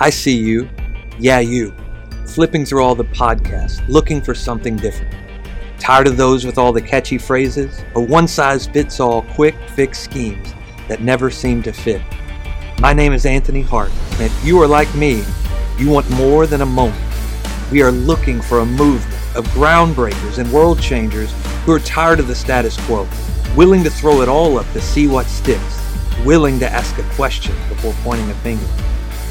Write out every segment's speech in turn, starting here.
I see you, yeah, you, flipping through all the podcasts, looking for something different. Tired of those with all the catchy phrases or one size fits all quick fix schemes that never seem to fit? My name is Anthony Hart, and if you are like me, you want more than a moment. We are looking for a movement of groundbreakers and world changers who are tired of the status quo, willing to throw it all up to see what sticks, willing to ask a question before pointing a finger.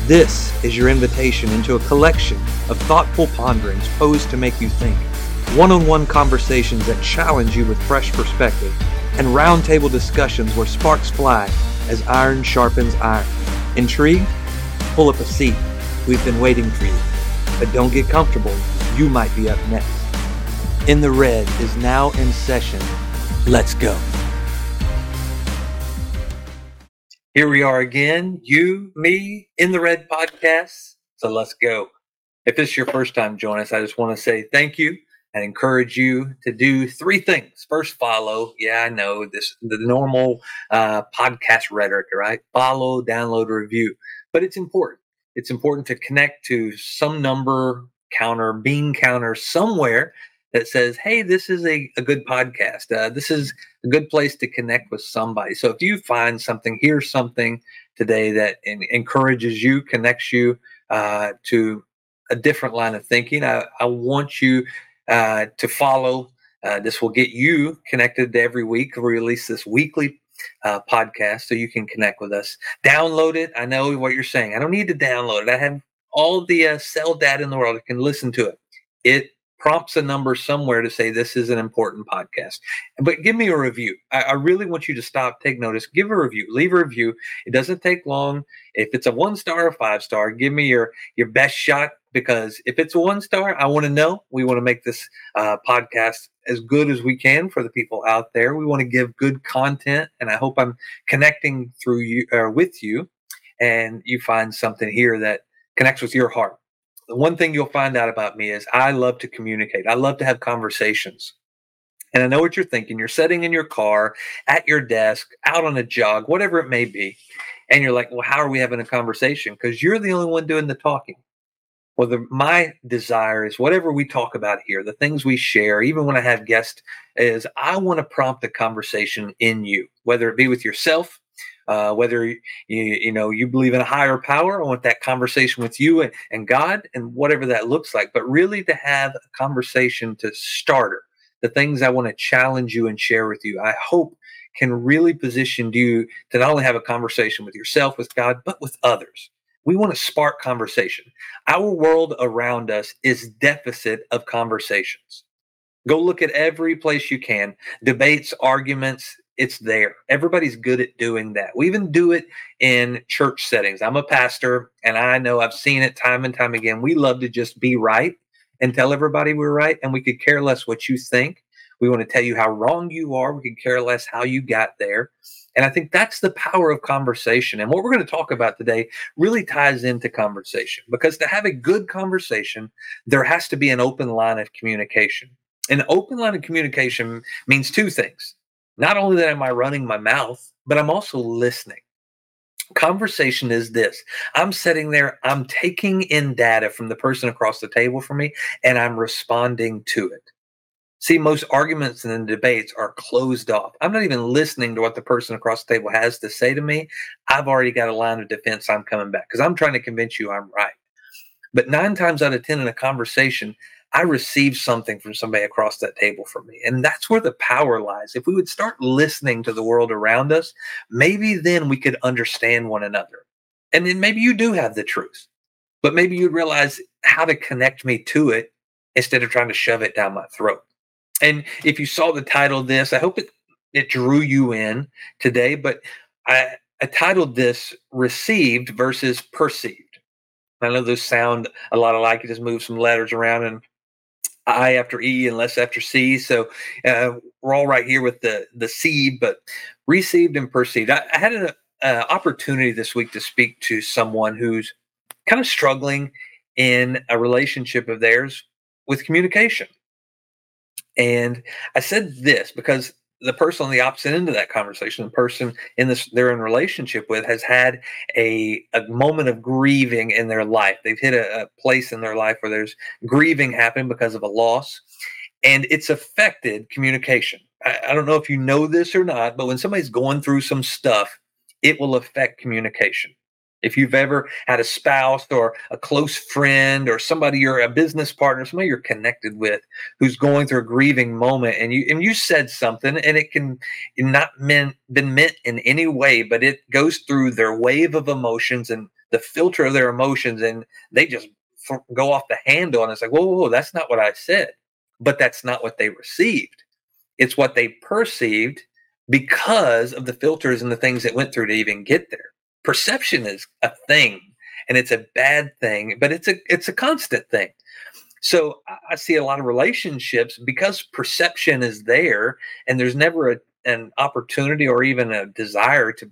This is your invitation into a collection of thoughtful ponderings posed to make you think, one on one conversations that challenge you with fresh perspective, and roundtable discussions where sparks fly as iron sharpens iron. Intrigued? Pull up a seat. We've been waiting for you. But don't get comfortable. You might be up next. In the Red is now in session. Let's go. Here we are again, you, me, in the Red podcast. So let's go. If this is your first time joining us, I just want to say thank you and encourage you to do three things. First, follow. Yeah, I know this the normal uh, podcast rhetoric, right? Follow, download, review, but it's important. It's important to connect to some number counter, bean counter somewhere that says, hey, this is a, a good podcast. Uh, this is a good place to connect with somebody. So if you find something, hear something today that in, encourages you, connects you uh, to a different line of thinking, I, I want you uh, to follow. Uh, this will get you connected to every week. We release this weekly uh, podcast so you can connect with us. Download it. I know what you're saying. I don't need to download it. I have all the uh, cell data in the world. I can listen to it. It prompts a number somewhere to say this is an important podcast. But give me a review. I, I, really want you to stop, take notice, give a review, leave a review. It doesn't take long. If it's a one star or five star, give me your your best shot because if it's a one star, I want to know. We want to make this uh, podcast as good as we can for the people out there. We want to give good content, and I hope I'm connecting through you or with you, and you find something here that connects with your heart the one thing you'll find out about me is I love to communicate. I love to have conversations. And I know what you're thinking. You're sitting in your car, at your desk, out on a jog, whatever it may be. And you're like, well, how are we having a conversation? Because you're the only one doing the talking. Well, the, my desire is whatever we talk about here, the things we share, even when I have guests, is I want to prompt a conversation in you, whether it be with yourself, uh, whether you, you know you believe in a higher power i want that conversation with you and, and god and whatever that looks like but really to have a conversation to starter the things i want to challenge you and share with you i hope can really position you to not only have a conversation with yourself with god but with others. We want to spark conversation. Our world around us is deficit of conversations. Go look at every place you can debates arguments it's there. Everybody's good at doing that. We even do it in church settings. I'm a pastor and I know I've seen it time and time again. We love to just be right and tell everybody we're right, and we could care less what you think. We want to tell you how wrong you are. We could care less how you got there. And I think that's the power of conversation. And what we're going to talk about today really ties into conversation because to have a good conversation, there has to be an open line of communication. An open line of communication means two things not only that am I running my mouth, but I'm also listening. Conversation is this I'm sitting there, I'm taking in data from the person across the table from me, and I'm responding to it. See, most arguments and debates are closed off. I'm not even listening to what the person across the table has to say to me. I've already got a line of defense. I'm coming back because I'm trying to convince you I'm right. But nine times out of 10 in a conversation, I received something from somebody across that table from me. And that's where the power lies. If we would start listening to the world around us, maybe then we could understand one another. And then maybe you do have the truth, but maybe you'd realize how to connect me to it instead of trying to shove it down my throat. And if you saw the title of this, I hope it, it drew you in today, but I, I titled this Received versus Perceived. I know those sound a lot alike. You just move some letters around and I after E and less after C. So uh, we're all right here with the the C, but received and perceived. I, I had an uh, opportunity this week to speak to someone who's kind of struggling in a relationship of theirs with communication. And I said this because the person on the opposite end of that conversation, the person in this they're in relationship with, has had a a moment of grieving in their life. They've hit a, a place in their life where there's grieving happening because of a loss, and it's affected communication. I, I don't know if you know this or not, but when somebody's going through some stuff, it will affect communication. If you've ever had a spouse or a close friend or somebody you're a business partner, somebody you're connected with who's going through a grieving moment and you and you said something and it can not meant been meant in any way, but it goes through their wave of emotions and the filter of their emotions and they just go off the handle and it's like, whoa, whoa, whoa, that's not what I said. But that's not what they received. It's what they perceived because of the filters and the things that went through to even get there perception is a thing and it's a bad thing but it's a it's a constant thing. So i see a lot of relationships because perception is there and there's never a, an opportunity or even a desire to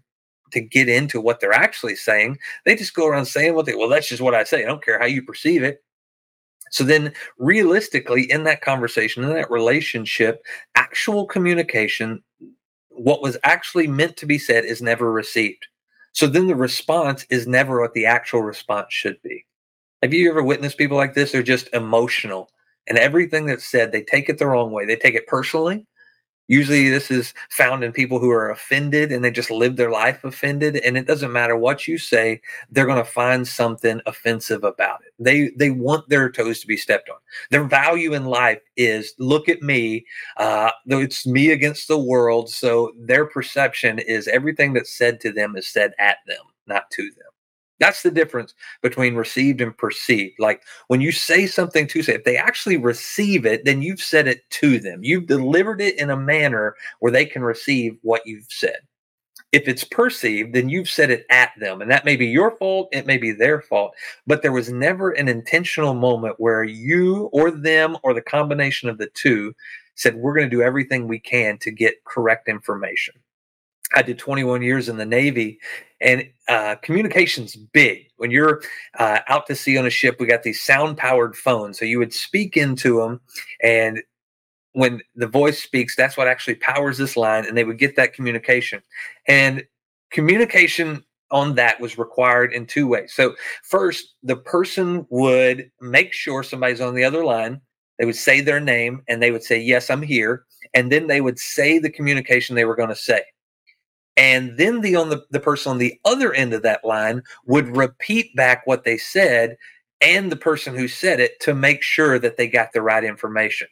to get into what they're actually saying they just go around saying what they well that's just what i say i don't care how you perceive it. So then realistically in that conversation in that relationship actual communication what was actually meant to be said is never received so then the response is never what the actual response should be. Have you ever witnessed people like this? They're just emotional and everything that's said, they take it the wrong way. They take it personally Usually, this is found in people who are offended and they just live their life offended. And it doesn't matter what you say, they're going to find something offensive about it. They they want their toes to be stepped on. Their value in life is look at me. Uh, it's me against the world. So their perception is everything that's said to them is said at them, not to them. That's the difference between received and perceived. Like when you say something to say, if they actually receive it, then you've said it to them. You've delivered it in a manner where they can receive what you've said. If it's perceived, then you've said it at them. And that may be your fault, it may be their fault. But there was never an intentional moment where you or them or the combination of the two said, We're going to do everything we can to get correct information. I did 21 years in the Navy, and uh, communication's big. When you're uh, out to sea on a ship, we got these sound powered phones. So you would speak into them, and when the voice speaks, that's what actually powers this line, and they would get that communication. And communication on that was required in two ways. So, first, the person would make sure somebody's on the other line. They would say their name and they would say, Yes, I'm here. And then they would say the communication they were going to say and then the on the, the person on the other end of that line would repeat back what they said and the person who said it to make sure that they got the right information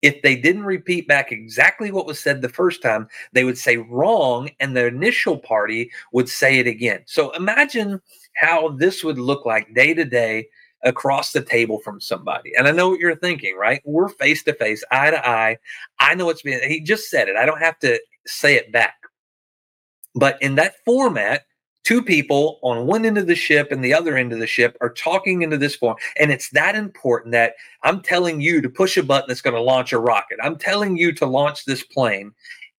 if they didn't repeat back exactly what was said the first time they would say wrong and the initial party would say it again so imagine how this would look like day to day across the table from somebody. And I know what you're thinking, right? We're face to face, eye to eye. I know what's being, he just said it. I don't have to say it back. But in that format, two people on one end of the ship and the other end of the ship are talking into this form. And it's that important that I'm telling you to push a button that's going to launch a rocket. I'm telling you to launch this plane.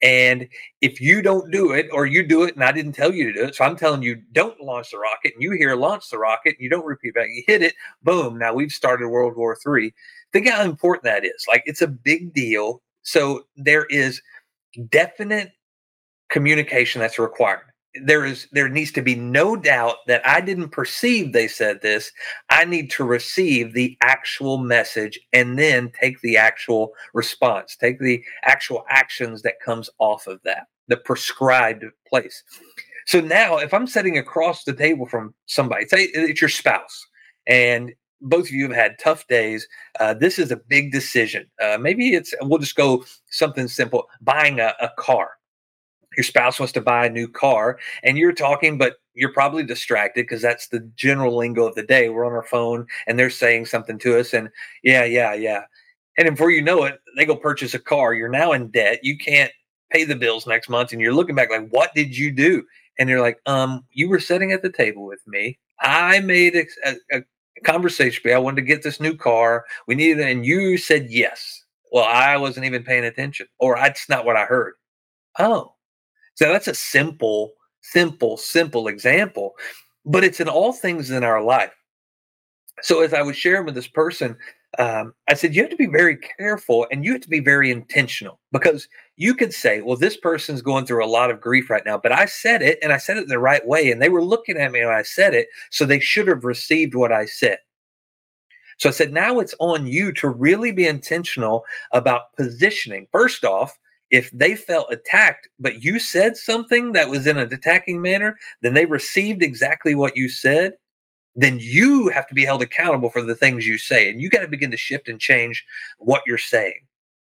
And if you don't do it, or you do it and I didn't tell you to do it, so I'm telling you, don't launch the rocket, and you hear launch the rocket, and you don't repeat back, you hit it, boom, now we've started World War III. Think how important that is. Like it's a big deal. So there is definite communication that's required there is there needs to be no doubt that I didn't perceive they said this. I need to receive the actual message and then take the actual response, take the actual actions that comes off of that, the prescribed place. So now if I'm sitting across the table from somebody, say it's your spouse, and both of you have had tough days. Uh, this is a big decision. Uh, maybe it's we'll just go something simple: buying a, a car your spouse wants to buy a new car and you're talking, but you're probably distracted because that's the general lingo of the day. We're on our phone and they're saying something to us, and yeah, yeah, yeah. And before you know it, they go purchase a car. You're now in debt. You can't pay the bills next month, and you're looking back like, what did you do? And you're like, um, you were sitting at the table with me. I made a, a, conversation. I wanted to get this new car. We needed, it and you said yes. Well, I wasn't even paying attention, or that's not what I heard. Oh, so that's a simple, simple, simple example, but it's in all things in our life. So as I was sharing with this person, um, I said, you have to be very careful and you have to be very intentional because you could say, well, this person's going through a lot of grief right now, but I said it and I said it the right way. And they were looking at me when I said it. So they should have received what I said. So I said, now it's on you to really be intentional about positioning. First off, if they felt attacked, but you said something that was in an attacking manner, then they received exactly what you said then you have to be held accountable for the things you say. And you got to begin to shift and change what you're saying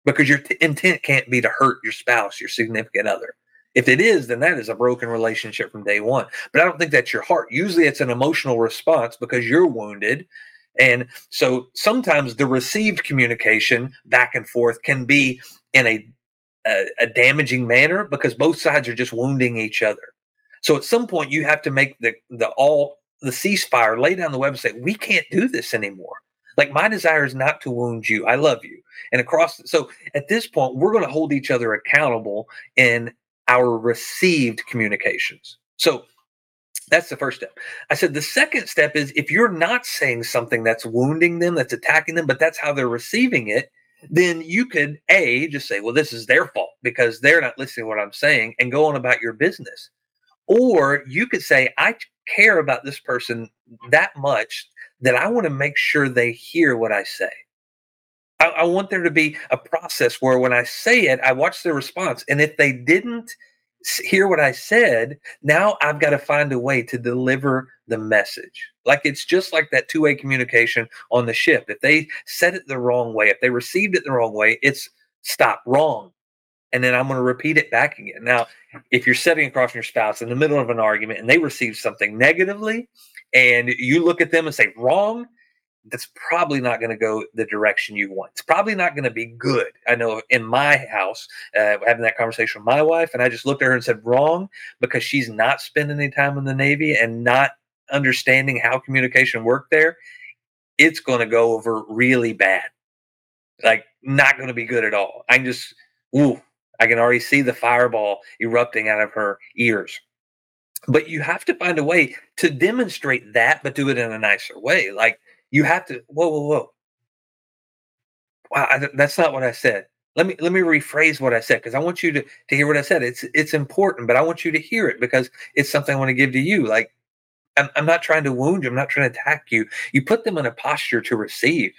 because your t- intent can't be to hurt your spouse, your significant other. If it is, then that is a broken relationship from day one. But I don't think that's your heart. Usually it's an emotional response because you're wounded. And so sometimes the received communication back and forth can be in a, a, a damaging manner because both sides are just wounding each other. So at some point you have to make the the all the ceasefire, lay down the web and say, we can't do this anymore. Like my desire is not to wound you. I love you. And across, so at this point, we're going to hold each other accountable in our received communications. So that's the first step. I said the second step is if you're not saying something that's wounding them, that's attacking them, but that's how they're receiving it, then you could a just say, well, this is their fault because they're not listening to what I'm saying, and go on about your business. Or you could say, I care about this person that much that I want to make sure they hear what I say. I, I, want there to be a process where when I say it, I watch their response. And if they didn't hear what I said, now I've got to find a way to deliver the message. Like it's just like that two way communication on the ship. If they said it the wrong way, if they received it the wrong way, it's stop wrong and then I'm going to repeat it back again. Now, if you're sitting across from your spouse in the middle of an argument and they receive something negatively, and you look at them and say wrong, that's probably not going to go the direction you want. It's probably not going to be good. I know in my house, uh, having that conversation with my wife, and I just looked at her and said wrong because she's not spending any time in the Navy and not understanding how communication worked there. It's going to go over really bad, like not going to be good at all. I just, ooh, I can already see the fireball erupting out of her ears. But you have to find a way to demonstrate that, but do it in a nicer way. Like you have to, whoa, whoa, whoa. Wow, I, that's not what I said. Let me let me rephrase what I said because I want you to to hear what I said. It's it's important, but I want you to hear it because it's something I want to give to you. Like I'm, I'm not trying to wound you. I'm not trying to attack you. You put them in a posture to receive.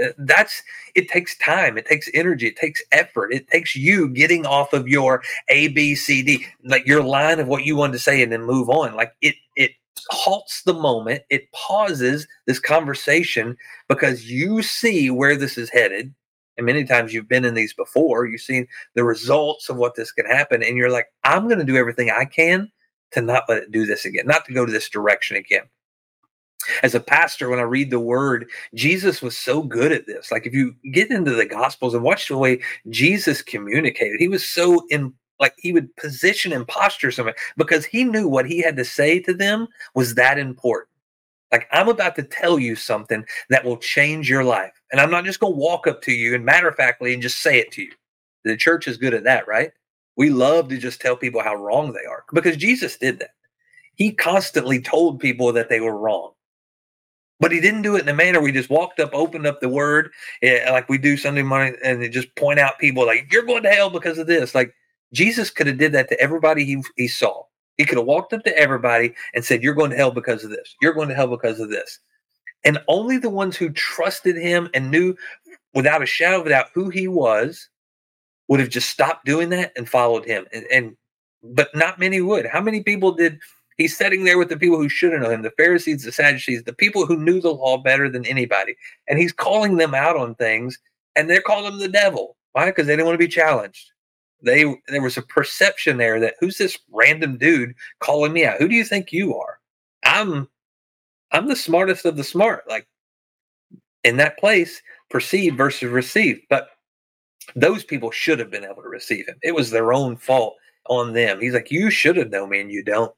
Uh, that's it takes time it takes energy it takes effort it takes you getting off of your a b c d like your line of what you wanted to say and then move on like it it halts the moment it pauses this conversation because you see where this is headed. And many times you've been in these before you've seen the results of what this can happen and you're like i'm going to do everything i can to not let it do this again not to go to this direction again. As a pastor when i read the word jesus was so good at this. Like if you get into the gospels and watch the way jesus communicated he was so in like he would position and posture something because he knew what he had to say to them was that important. Like i'm about to tell you something that will change your life and i'm not just going to walk up to you and matter of factly and just say it to you. The church is good at that right? We love to just tell people how wrong they are because jesus did that. He constantly told people that they were wrong. But he didn't do it in a manner we just walked up, opened up the word eh, like we do Sunday morning, and just point out people like you're going to hell because of this. Like Jesus could have did that to everybody he he saw. He could have walked up to everybody and said, "You're going to hell because of this. You're going to hell because of this." And only the ones who trusted him and knew without a shadow of a doubt who he was would have just stopped doing that and followed him. And, and but not many would. How many people did He's sitting there with the people who should have known him, the Pharisees, the Sadducees, the people who knew the law better than anybody. And he's calling them out on things, and they're calling him the devil. Why? Because they didn't want to be challenged. They there was a perception there that who's this random dude calling me out? Who do you think you are? I'm I'm the smartest of the smart. Like in that place, perceive versus receive. But those people should have been able to receive him. It was their own fault on them. He's like, You should have known me and you don't.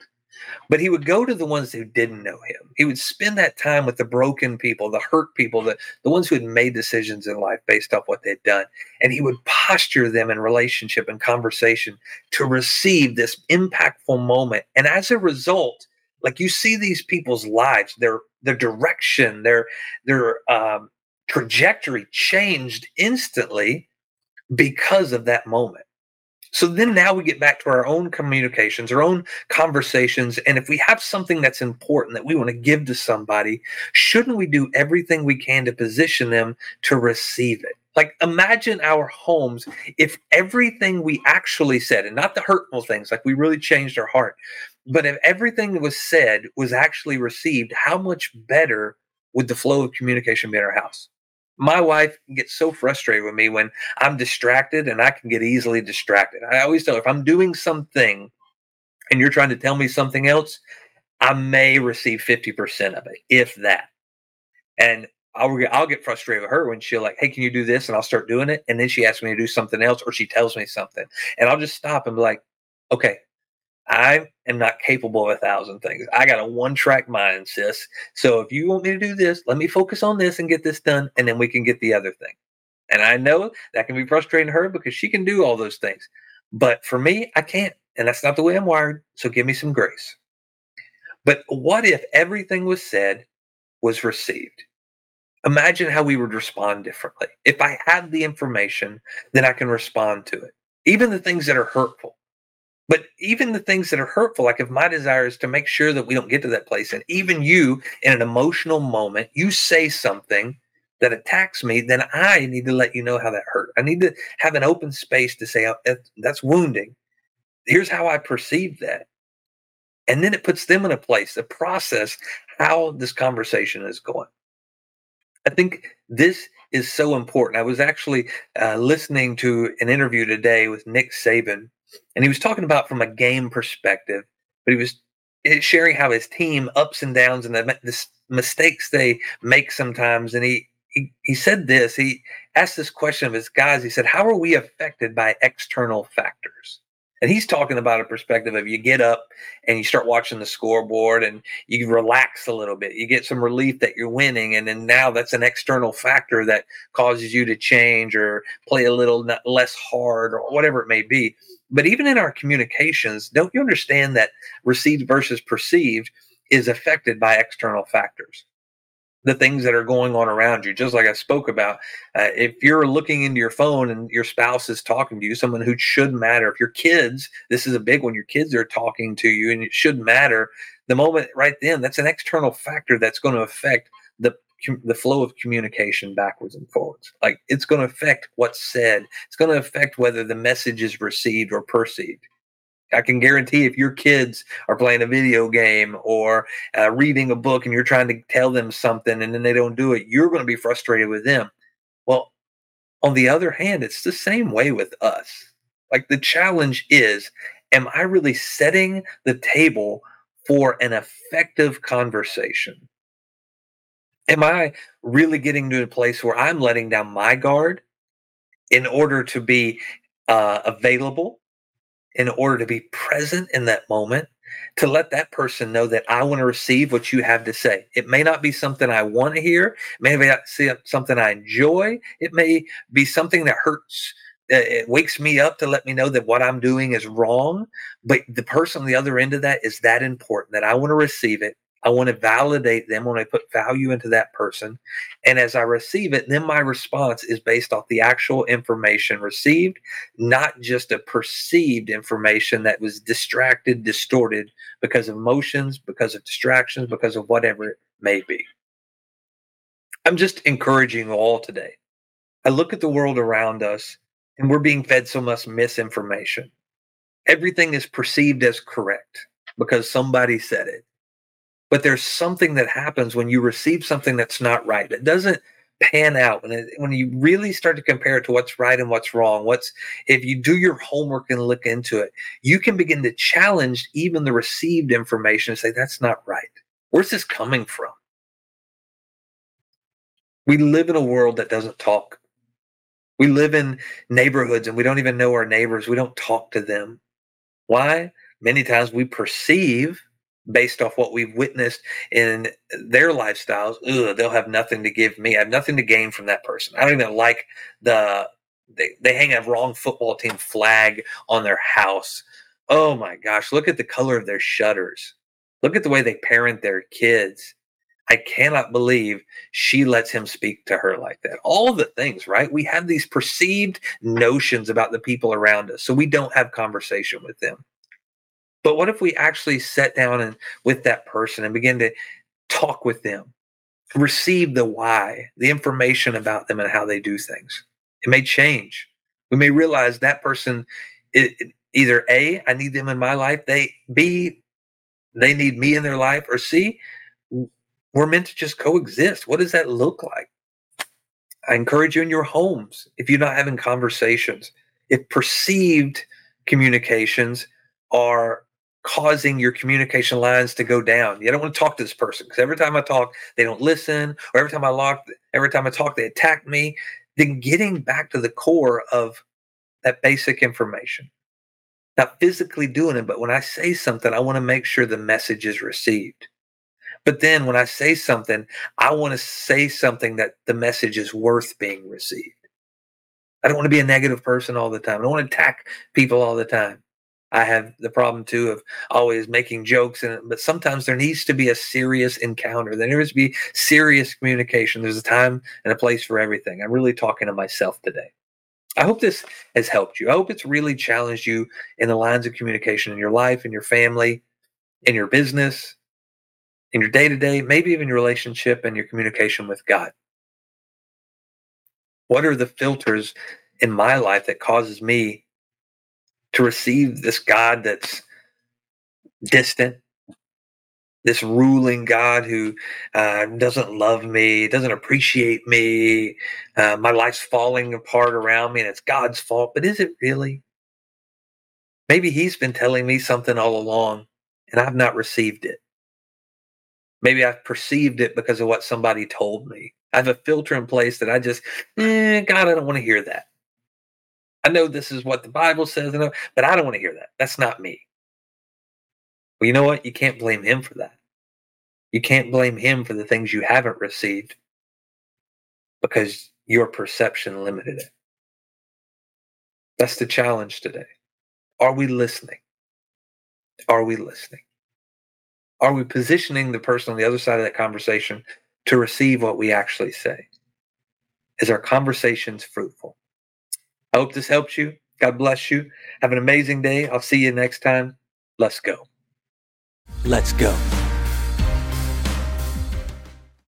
But he would go to the ones who didn't know him. He would spend that time with the broken people, the hurt people, the, the ones who had made decisions in life based off what they'd done. And he would posture them in relationship and conversation to receive this impactful moment. And as a result, like you see these people's lives, their their direction, their their um, trajectory changed instantly because of that moment. So then now we get back to our own communications, our own conversations. And if we have something that's important that we want to give to somebody, shouldn't we do everything we can to position them to receive it? Like imagine our homes if everything we actually said, and not the hurtful things, like we really changed our heart, but if everything that was said was actually received, how much better would the flow of communication be in our house? My wife gets so frustrated with me when I'm distracted and I can get easily distracted. I always tell her if I'm doing something and you're trying to tell me something else, I may receive 50% of it, if that. And I'll, I'll get frustrated with her when she'll like, hey, can you do this? And I'll start doing it. And then she asks me to do something else or she tells me something. And I'll just stop and be like, okay, I am not capable of a thousand things. I got a one track mind, sis. So if you want me to do this, let me focus on this and get this done, and then we can get the other thing. And I know that can be frustrating to her because she can do all those things. But for me, I can't. And that's not the way I'm wired. So give me some grace. But what if everything was said was received? Imagine how we would respond differently. If I had the information, then I can respond to it. Even the things that are hurtful. But even the things that are hurtful, like if my desire is to make sure that we don't get to that place, and even you in an emotional moment, you say something that attacks me, then I need to let you know how that hurt. I need to have an open space to say, oh, that's wounding. Here's how I perceive that. And then it puts them in a place to process how this conversation is going. I think this is so important. I was actually uh, listening to an interview today with Nick Saban, and he was talking about from a game perspective, but he was sharing how his team ups and downs and the, the mistakes they make sometimes. And he, he he said this. He asked this question of his guys. He said, "How are we affected by external factors?" And he's talking about a perspective of you get up and you start watching the scoreboard and you relax a little bit. You get some relief that you're winning. And then now that's an external factor that causes you to change or play a little less hard or whatever it may be. But even in our communications, don't you understand that received versus perceived is affected by external factors? The things that are going on around you, just like I spoke about. Uh, if you're looking into your phone and your spouse is talking to you, someone who should matter, if your kids, this is a big one, your kids are talking to you and it should matter, the moment right then, that's an external factor that's going to affect the flow of communication backwards and forwards. Like it's going to affect what's said. It's going to affect whether the message is received or perceived. I can guarantee if your kids are playing a video game or uh, reading a book and you're trying to tell them something and then they don't do it, you're going to be frustrated with them. Well, on the other hand, it's the same way with us. Like the challenge is, am I really setting the table for an effective conversation? Am I really getting to a place where I'm letting down my guard in order to be uh, available, in order to be present in that moment, to let that person know that I want to receive what you have to say. It may not be something I want to hear, it may be something I enjoy, it may be something that hurts. Uh, it wakes me up to let me know that what I'm doing is wrong. But the person on the other end of that is that important that I want to receive it I want to validate them when I put value into that person. And as I receive it, then my response is based off the actual information received, not just a perceived information that was distracted, distorted because of emotions, because of distractions, because of whatever it may be. I'm just encouraging you all today. I look at the world around us and we're being fed so much misinformation. Everything is perceived as correct because somebody said it but there's something that happens when you receive something that's not right. It doesn't pan out when it, when you really start to compare it to what's right and what's wrong. What's if you do your homework and look into it, you can begin to challenge even the received information and say that's not right. Where's this coming from? We live in a world that doesn't talk. We live in neighborhoods and we don't even know our neighbors. We don't talk to them. Why? Many times we perceive based off what we've witnessed in their lifestyles, ugh, they'll have nothing to give me. I have nothing to gain from that person. I don't even like the they, they hang a wrong football team flag on their house. Oh my gosh, look at the color of their shutters. Look at the way they parent their kids. I cannot believe she lets him speak to her like that. All the things, right? We have these perceived notions about the people around us, so we don't have conversation with them. But what if we actually sat down and with that person and begin to talk with them, receive the why, the information about them and how they do things? It may change. We may realize that person it, either A, I need them in my life, they B, they need me in their life, or C, we're meant to just coexist. What does that look like? I encourage you in your homes, if you're not having conversations, if perceived communications are causing your communication lines to go down. You don't want to talk to this person because every time I talk, they don't listen, or every time I lock, every time I talk, they attack me. Then getting back to the core of that basic information. Not physically doing it, but when I say something, I want to make sure the message is received. But then when I say something, I want to say something that the message is worth being received. I don't want to be a negative person all the time. I don't want to attack people all the time. I have the problem too of always making jokes, and but sometimes there needs to be a serious encounter. There needs to be serious communication. There's a time and a place for everything. I'm really talking to myself today. I hope this has helped you. I hope it's really challenged you in the lines of communication in your life, in your family, in your business, in your day to day, maybe even your relationship and your communication with God? What are the filters in my life that causes me to receive this God that's distant, this ruling God who uh, doesn't love me, doesn't appreciate me. Uh, my life's falling apart around me and it's God's fault. But is it really? Maybe He's been telling me something all along and I've not received it. Maybe I've perceived it because of what somebody told me. I have a filter in place that I just, eh, God, I don't want to hear that. I know this is what the Bible says, but I don't want to hear that. That's not me. Well, you know what? You can't blame him for that. You can't blame him for the things you haven't received because your perception limited it. That's the challenge today. Are we listening? Are we listening? Are we positioning the person on the other side of that conversation to receive what we actually say? Is our conversations fruitful? I hope this helps you. God bless you. Have an amazing day. I'll see you next time. Let's go. Let's go.